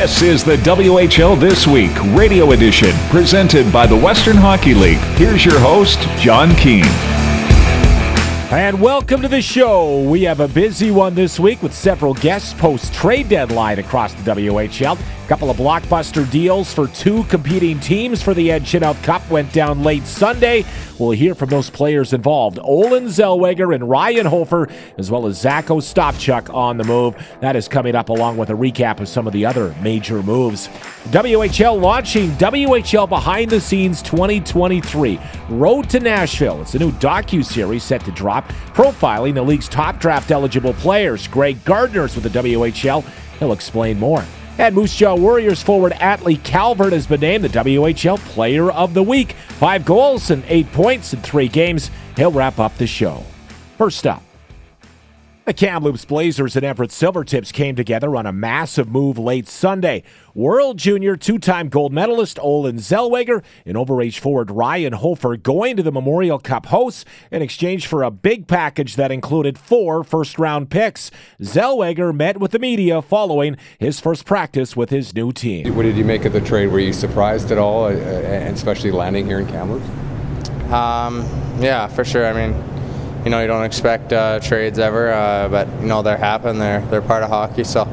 This is the WHL This Week radio edition presented by the Western Hockey League. Here's your host, John Keane. And welcome to the show. We have a busy one this week with several guests post trade deadline across the WHL. Couple of blockbuster deals for two competing teams for the Ed Chynoweth Cup went down late Sunday. We'll hear from those players involved Olin Zellweger and Ryan Hofer, as well as Zach Ostapchuk on the move. That is coming up along with a recap of some of the other major moves. WHL launching WHL Behind the Scenes 2023 Road to Nashville. It's a new docu-series set to drop profiling the league's top draft eligible players. Greg Gardner's with the WHL. He'll explain more. And Moose Jaw Warriors forward Atlee Calvert has been named the WHL Player of the Week. Five goals and eight points in three games. He'll wrap up the show. First up, the Kamloops Blazers and Everett Silvertips came together on a massive move late Sunday. World Junior two time gold medalist Olin Zellweger and overage forward Ryan Hofer going to the Memorial Cup hosts in exchange for a big package that included four first round picks. Zellweger met with the media following his first practice with his new team. What did you make of the trade? Were you surprised at all, uh, and especially landing here in Kamloops? Um, yeah, for sure. I mean, you know, you don't expect uh, trades ever, uh, but you know they happen. They're they're part of hockey, so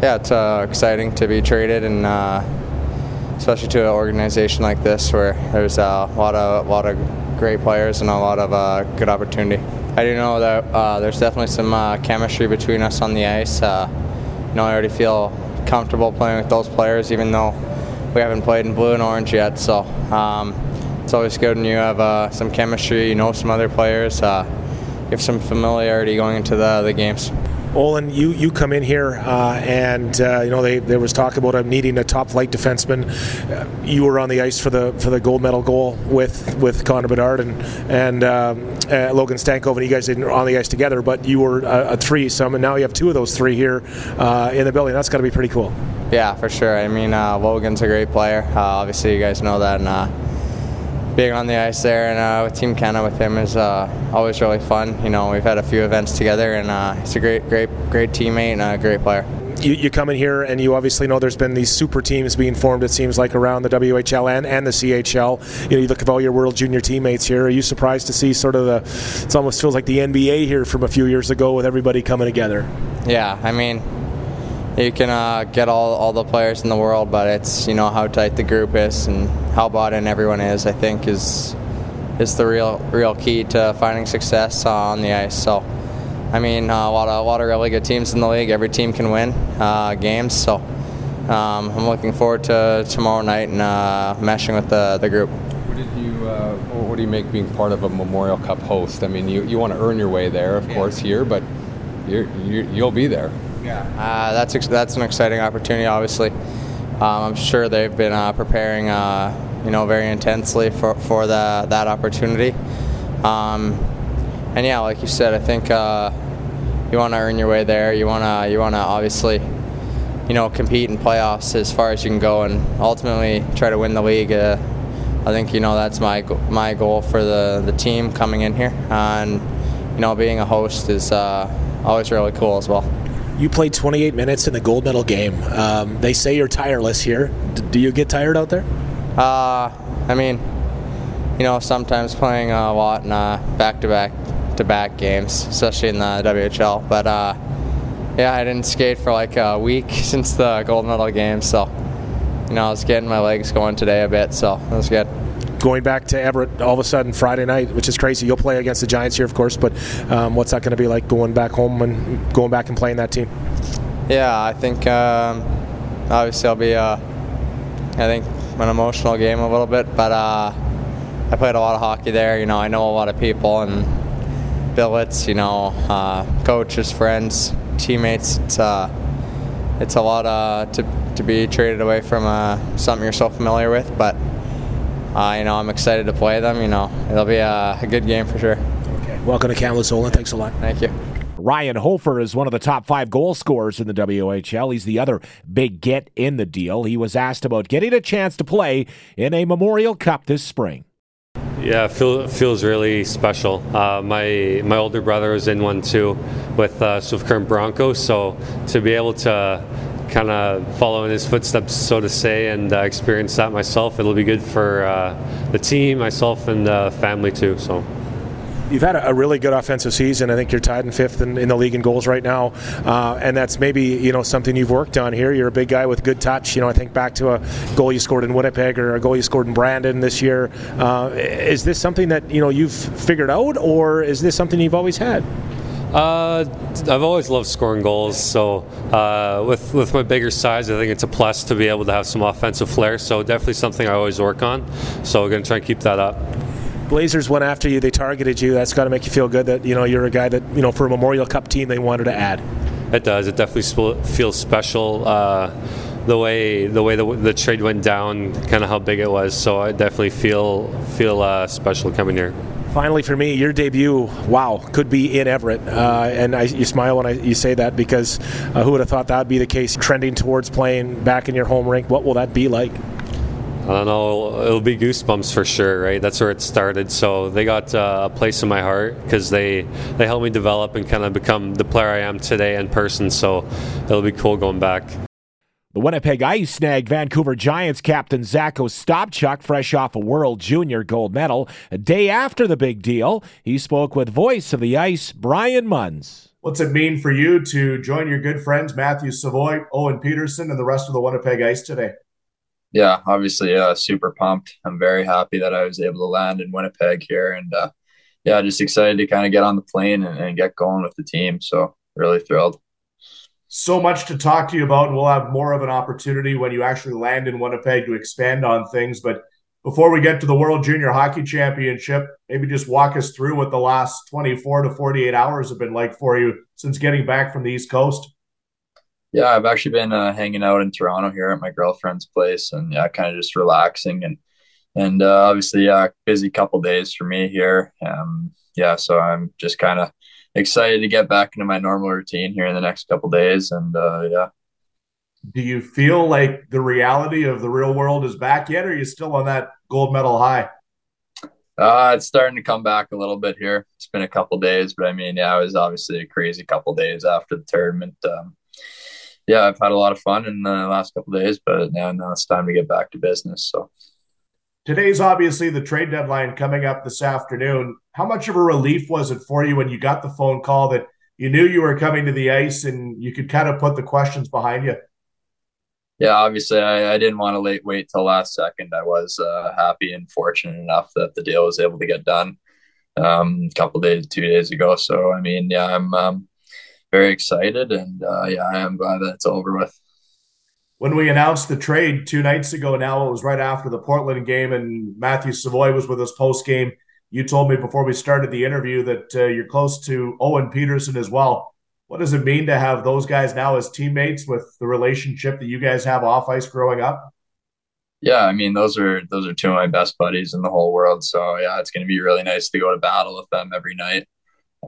yeah, it's uh, exciting to be traded, and uh, especially to an organization like this where there's a lot of a lot of great players and a lot of uh, good opportunity. I do know that uh, there's definitely some chemistry between us on the ice. you know, I already feel comfortable playing with those players, even though we haven't played in blue and orange yet. So. Um, it's always good when you have uh, some chemistry, you know some other players, uh, you have some familiarity going into the, the games. Olin, you, you come in here uh, and uh, you know they, there was talk about him needing a top flight defenseman. Uh, you were on the ice for the for the gold medal goal with with Connor Bedard and and um, uh, Logan Stankoven. And you guys didn't on the ice together, but you were a, a threesome, and now you have two of those three here uh, in the building. That's got to be pretty cool. Yeah, for sure. I mean, uh, Logan's a great player. obviously, you guys know that, and being on the ice there and uh, with Team Canada with him is uh, always really fun. You know, we've had a few events together, and uh, he's a great, great, great teammate and a great player. You, you, come in here and you obviously know there's been these super teams being formed. It seems like around the WHL and, and the CHL. You know, you look at all your World Junior teammates here. Are you surprised to see sort of the? It almost feels like the NBA here from a few years ago with everybody coming together. Yeah, I mean, you can uh, get all, all the players in the world, but it's you know how tight the group is and how bought in everyone is. I think is is the real real key to finding success uh, on the ice. So, I mean, uh, a lot of a lot of really good teams in the league. Every team can win uh, games. So, um, I'm looking forward to tomorrow night and uh, meshing with the the group. What did you uh, What do you make being part of a Memorial Cup host? I mean, you, you want to earn your way there, of yeah. course, here, but you're, you you'll be there. Yeah, uh, that's ex- that's an exciting opportunity. Obviously, um, I'm sure they've been uh, preparing, uh, you know, very intensely for for the, that opportunity. Um, and yeah, like you said, I think uh, you want to earn your way there. You want to you want to obviously, you know, compete in playoffs as far as you can go, and ultimately try to win the league. Uh, I think you know that's my my goal for the the team coming in here, and you know, being a host is uh, always really cool as well. You played 28 minutes in the gold medal game. Um, they say you're tireless here. D- do you get tired out there? Uh, I mean, you know, sometimes playing a lot in back to back to back games, especially in the WHL. But uh, yeah, I didn't skate for like a week since the gold medal game, so you know, I was getting my legs going today a bit, so it was good going back to Everett all of a sudden Friday night, which is crazy. You'll play against the Giants here, of course, but um, what's that going to be like going back home and going back and playing that team? Yeah, I think um, obviously I'll be, uh, I think, an emotional game a little bit, but uh, I played a lot of hockey there. You know, I know a lot of people and billets, you know, uh, coaches, friends, teammates. It's uh, it's a lot uh, to to be traded away from uh, something you're so familiar with, but uh, you know, I'm excited to play them. You know, it'll be a, a good game for sure. Okay. Welcome to Kamloops, Olin. Thanks a lot. Thank you. Ryan Hofer is one of the top five goal scorers in the WHL. He's the other big get in the deal. He was asked about getting a chance to play in a Memorial Cup this spring. Yeah, feel, feels really special. Uh, my my older brother was in one too with uh, Swift Current Broncos, so to be able to kind of follow in his footsteps, so to say, and uh, experience that myself. It'll be good for uh, the team, myself, and the family too. So. You've had a, really good offensive season. I think you're tied in fifth in, in the league in goals right now, uh, and that's maybe you know something you've worked on here. You're a big guy with good touch. You know, I think back to a goal you scored in Winnipeg or a goal you scored in Brandon this year. Uh, is this something that you know you've figured out, or is this something you've always had? Uh, I've always loved scoring goals. So uh, with with my bigger size, I think it's a plus to be able to have some offensive flair. So definitely something I always work on. So we're going to try and keep that up. Blazers went after you. They targeted you. That's got to make you feel good that you know you're a guy that you know for a Memorial Cup team they wanted to add. It does. It definitely feels special. Uh, the way the way the, the trade went down, kind of how big it was. So I definitely feel feel uh, special coming here. Finally, for me, your debut, wow, could be in Everett. Uh, and I, you smile when I, you say that because uh, who would have thought that would be the case? Trending towards playing back in your home rink. What will that be like? I don't know. It'll be goosebumps for sure, right? That's where it started. So they got uh, a place in my heart because they they helped me develop and kind of become the player I am today in person. So it'll be cool going back. The Winnipeg Ice snagged Vancouver Giants captain Zack Ostapchuk fresh off a World Junior gold medal. A day after the big deal, he spoke with voice of the Ice, Brian Munz. What's it mean for you to join your good friends Matthew Savoy, Owen Pederson, and the rest of the Winnipeg Ice today? yeah, obviously, uh, super pumped. I'm very happy that I was able to land in Winnipeg here, and uh, yeah, just excited to kind of get on the plane and, and, get going with the team. So really thrilled. So much to talk to you about, and we'll have more of an opportunity when you actually land in Winnipeg to expand on things. But before we get to the World Junior Hockey Championship, maybe just walk us through what the last 24 to 48 hours have been like for you since getting back from the East Coast. Yeah, I've actually been uh, hanging out in Toronto here at my girlfriend's place, and yeah, kind of just relaxing and and uh, obviously, yeah, busy couple days for me here. Um, yeah, so I'm just kind of excited to get back into my normal routine here in the next couple days, and uh, yeah. Do you feel like the reality of the real world is back yet, or are you still on that gold medal high? Uh, it's starting to come back a little bit here. It's been a couple days, but I mean, yeah, it was obviously a crazy couple days after the tournament. Um, yeah, I've had a lot of fun in the last couple days, but now, now it's time to get back to business. So today's obviously the trade deadline coming up this afternoon. How much of a relief was it for you when you got the phone call that you knew you were coming to the ice and you could kind of put the questions behind you? Yeah, obviously, I, I didn't want to late wait till last second. I was uh, happy and fortunate enough that the deal was able to get done um, a couple days, two days ago. So, I mean, yeah, I'm um, very excited, and uh, yeah, I am glad that it's over with. When we announced the trade two nights ago, now it was right after the Portland game, and Matthew Savoy was with us post game. You told me before we started the interview that uh, you're close to Owen Pederson as well. What does it mean to have those guys now as teammates with the relationship that you guys have off ice growing up? Yeah, I mean those are those are two of my best buddies in the whole world. So yeah, it's going to be really nice to go to battle with them every night.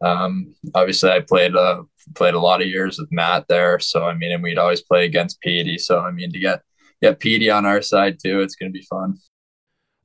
Um, obviously, I played uh, played a lot of years with Matt there, so I mean, and we'd always play against Petey. So I mean, to get get Petey on our side too, it's going to be fun.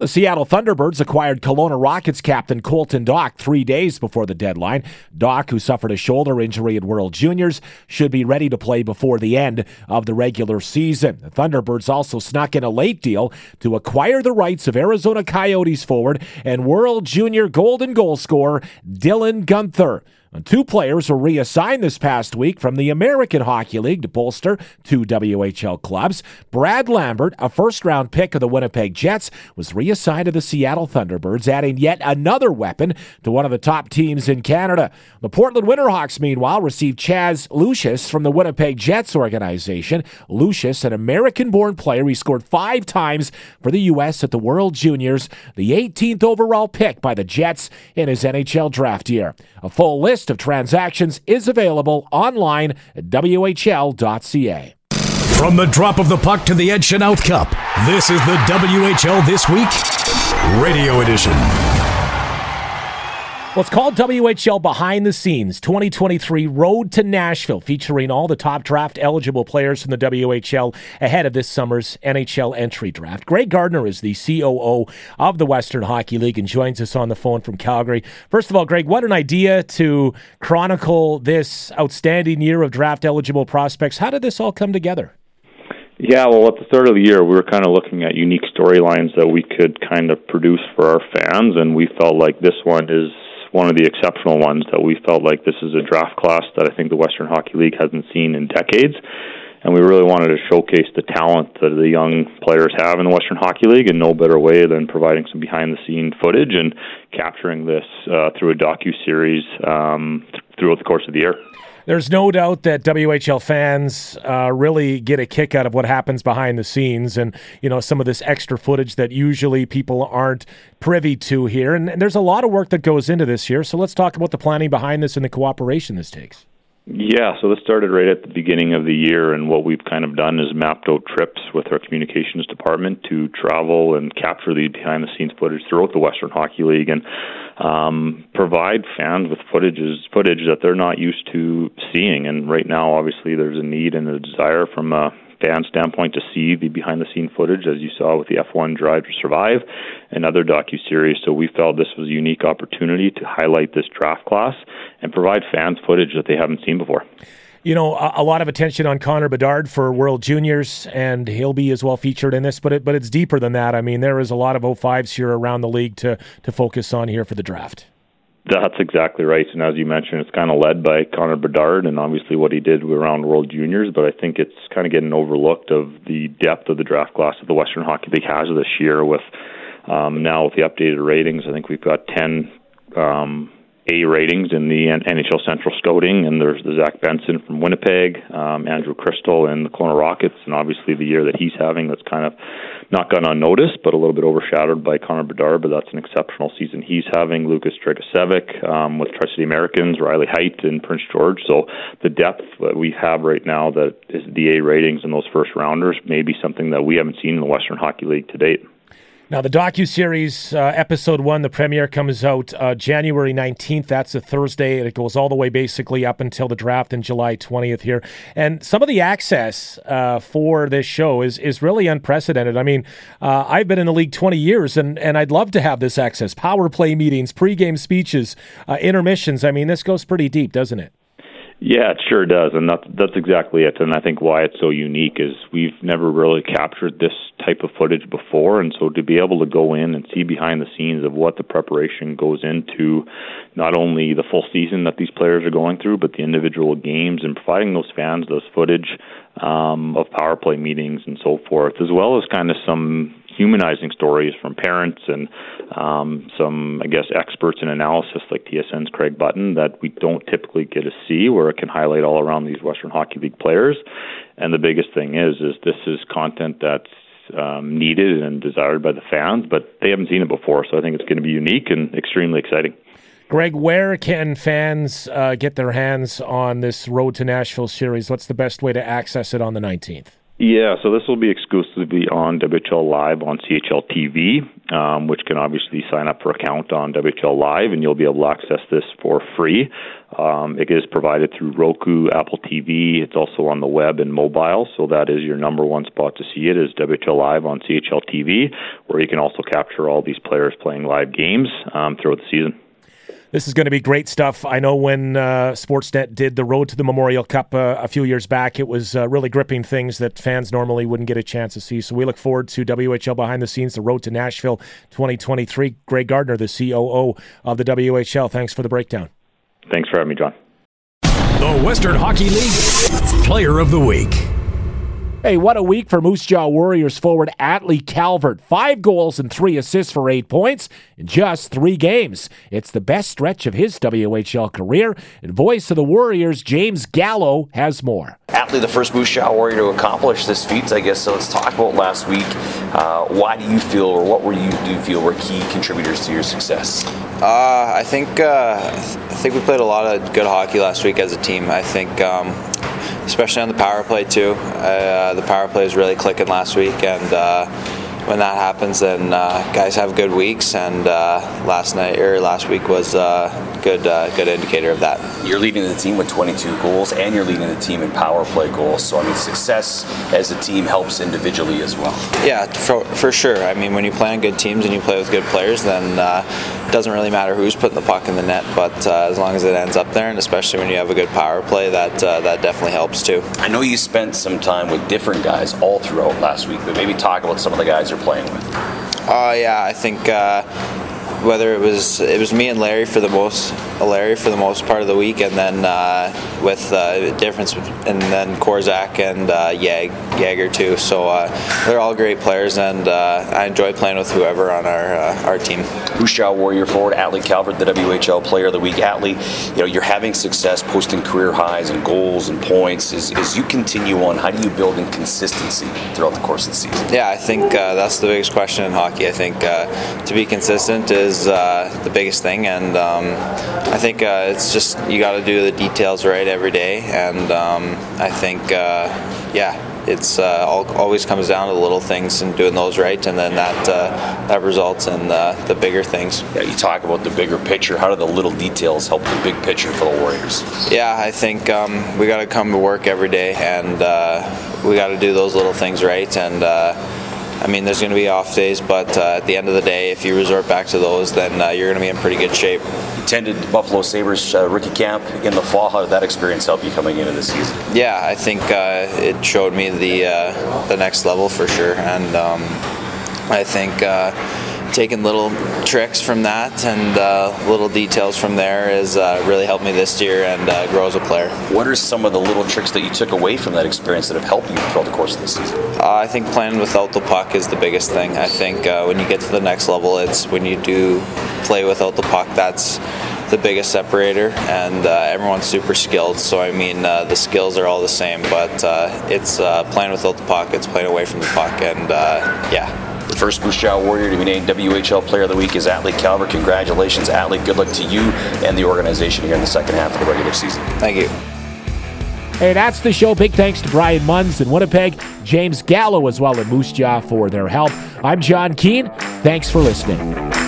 The Seattle Thunderbirds acquired Kelowna Rockets captain Colton Dach three days before the deadline. Dach, who suffered a shoulder injury at World Juniors, should be ready to play before the end of the regular season. The Thunderbirds also snuck in a late deal to acquire the rights of Arizona Coyotes forward and World Junior Golden Goal scorer Dylan Guenther. Two players were reassigned this past week from the American Hockey League to bolster two WHL clubs. Brad Lambert, a first round pick of the Winnipeg Jets, was reassigned to the Seattle Thunderbirds, adding yet another weapon to one of the top teams in Canada. The Portland Winterhawks, meanwhile, received Chaz Lucius from the Winnipeg Jets organization. Lucius, an American born player, he scored five times for the U.S. at the World Juniors, the 18th overall pick by the Jets in his NHL draft year. A full list list of transactions is available online at WHL.ca. From the drop of the puck to the Ed Chynoweth Cup, this is the WHL This Week Radio Edition. It's called WHL Behind the Scenes 2023 Road to Nashville, featuring all the top draft eligible players from the WHL ahead of this summer's NHL entry draft. Greg Gardner is the COO of the Western Hockey League and joins us on the phone from Calgary. First of all, Greg, what an idea to chronicle this outstanding year of draft eligible prospects. How did this all come together? Yeah, well, at the start of the year, we were kind of looking at unique storylines that we could kind of produce for our fans, and we felt like this one is one of the exceptional ones that we felt like this is a draft class that I think the Western Hockey League hasn't seen in decades. And we really wanted to showcase the talent that the young players have in the Western Hockey League, and no better way than providing some behind-the-scene footage and capturing this uh, through a docu series um, th- throughout the course of the year. There's no doubt that WHL fans uh, really get a kick out of what happens behind the scenes, and you know some of this extra footage that usually people aren't privy to here. And, and there's a lot of work that goes into this here. So let's talk about the planning behind this and the cooperation this takes. Yeah, so this started right at the beginning of the year, and what we've kind of done is mapped out trips with our communications department to travel and capture the behind the scenes footage throughout the Western Hockey League and um, provide fans with footages footage that they're not used to seeing. And right now, obviously, there's a need and a desire from a fan standpoint to see the behind the scene footage, as you saw with the F1 Drive to Survive and other docu series. So we felt this was a unique opportunity to highlight this draft class and provide fans footage that they haven't seen before you know, a, lot of attention on Connor Bedard for World Juniors, and he'll be as well featured in this. But it, but it's deeper than that. I mean, there is a lot of 05s here around the league to to focus on here for the draft. That's exactly right. And as you mentioned, it's kind of led by Connor Bedard and obviously what he did around World Juniors. But I think it's kind of getting overlooked of the depth of the draft class that the Western Hockey League has this year. With um, now with the updated ratings, I think we've got ten um, a ratings in the NHL Central Scouting, and there's the Zach Benson from Winnipeg, um, Andrew Cristall in the Kelowna Rockets, and obviously the year that he's having that's kind of not gone unnoticed, but a little bit overshadowed by Connor Bedard, but that's an exceptional season he's having. Lucas Dragicevic um, with Tri City Americans, Riley Heidt in Prince George. So the depth that we have right now that is the A ratings in those first rounders may be something that we haven't seen in the Western Hockey League to date. Now, the docu series uh, episode one, the premiere comes out uh, January nineteenth. That's a Thursday, and it goes all the way basically up until the draft in July twentieth here. And some of the access uh, for this show is is really unprecedented. I mean, uh, I've been in the league twenty years, and and I'd love to have this access: power play meetings, pregame speeches, uh, intermissions. I mean, this goes pretty deep, doesn't it? Yeah, it sure does, and that's that's exactly it. And I think why it's so unique is we've never really captured this type of footage before, and so to be able to go in and see behind the scenes of what the preparation goes into, not only the full season that these players are going through, but the individual games, and providing those fans those footage um, of power play meetings and so forth, as well as kind of some humanizing stories from parents and um, some, I guess, experts in analysis like TSN's Craig Button that we don't typically get to see, where it can highlight all around these Western Hockey League players. And the biggest thing is, is this is content that's um, needed and desired by the fans, but they haven't seen it before. So I think it's going to be unique and extremely exciting. Greg, where can fans uh, get their hands on this Road to Nashville series? What's the best way to access it on the 19th? Yeah, so this will be exclusively on WHL Live on CHL TV, um, which can obviously sign up for account on WHL Live, and you'll be able to access this for free. Um, it is provided through Roku, Apple TV. It's also on the web and mobile, so that is your number one spot to see it is WHL Live on CHL TV, where you can also capture all these players playing live games um, throughout the season. This is going to be great stuff. I know when uh, Sportsnet did the Road to the Memorial Cup uh, a few years back, it was uh, really gripping things that fans normally wouldn't get a chance to see. So we look forward to WHL behind the scenes, the Road to Nashville 2023. Greg Gardner, the COO of the WHL. Thanks for the breakdown. Thanks for having me, John. The Western Hockey League Player of the Week. Hey, what a week for Moose Jaw Warriors forward Atlee Calvert. Five goals and three assists for eight points in just three games. It's the best stretch of his WHL career. And voice of the Warriors, James Gallo, has more. Atlee, the first Moose Jaw Warrior to accomplish this feat, I guess. So let's talk about last week. Uh, why do you feel, or what were you do you feel were key contributors to your success? Uh, I think uh, I think we played a lot of good hockey last week as a team. I think. Um, especially on the power play too. Uh, the power play was really clicking last week, and uh, when that happens, then uh, guys have good weeks. And uh, last night or last week was a good uh, good indicator of that. You're leading the team with 22 goals, and you're leading the team in power play goals. So I mean, success as a team helps individually as well. Yeah, for, for sure. I mean, when you play on good teams and you play with good players, then uh, it doesn't really matter who's putting the puck in the net. But uh, as long as it ends up there, and especially when you have a good power play, that uh, that definitely helps too. I know you spent some time with different guys all throughout last week, but maybe talk about some of the guys you're playing with. Oh yeah, I think uh, whether it was it was me and Larry for the most Larry for the most part of the week, and then uh, with uh, difference, and then Korczak and uh, Yag Jagger too. So uh, they're all great players, and uh, I enjoy playing with whoever on our uh, our team. Jaw Warrior forward Atlee Calvert, the WHL Player of the Week. Atlee, you know you're having success, posting career highs and goals and points. As, as you continue on, how do you build in consistency throughout the course of the season? Yeah, I think uh, that's the biggest question in hockey. I think uh, to be consistent is uh, the biggest thing, and um, I think uh, it's just you got to do the details right every day, and um, I think uh, yeah. It's uh, all, always comes down to the little things and doing those right, and then that uh, that results in the, the bigger things. Yeah, you talk about the bigger picture. How do the little details help the big picture for the Warriors? Yeah, I think um, we got to come to work every day, and uh, we got to do those little things right. And uh, I mean, there's going to be off days, but uh, at the end of the day, if you resort back to those, then uh, you're going to be in pretty good shape. You attended Buffalo Sabres uh, rookie camp in the fall. How did that experience help you coming into the season? Yeah, I think uh, it showed me the uh, the next level for sure, and um, I think uh, taking little tricks from that and uh, little details from there has uh, really helped me this year and uh, grow as a player. What are some of the little tricks that you took away from that experience that have helped you throughout the course of the season? Uh, I think playing without the puck is the biggest thing. I think uh, when you get to the next level, it's when you do play without the puck that's the biggest separator, and uh, everyone's super skilled. So I mean, uh, the skills are all the same, but uh, it's uh, playing without the puck, it's playing away from the puck, and uh, yeah. The first Moose Jaw Warrior to be named WHL Player of the Week is Atlee Calvert. Congratulations, Atlee. Good luck to you and the organization here in the second half of the regular season. Thank you. Hey, that's the show. Big thanks to Brian Munz in Winnipeg, James Gallo as well at Moose Jaw for their help. I'm John Keane. Thanks for listening.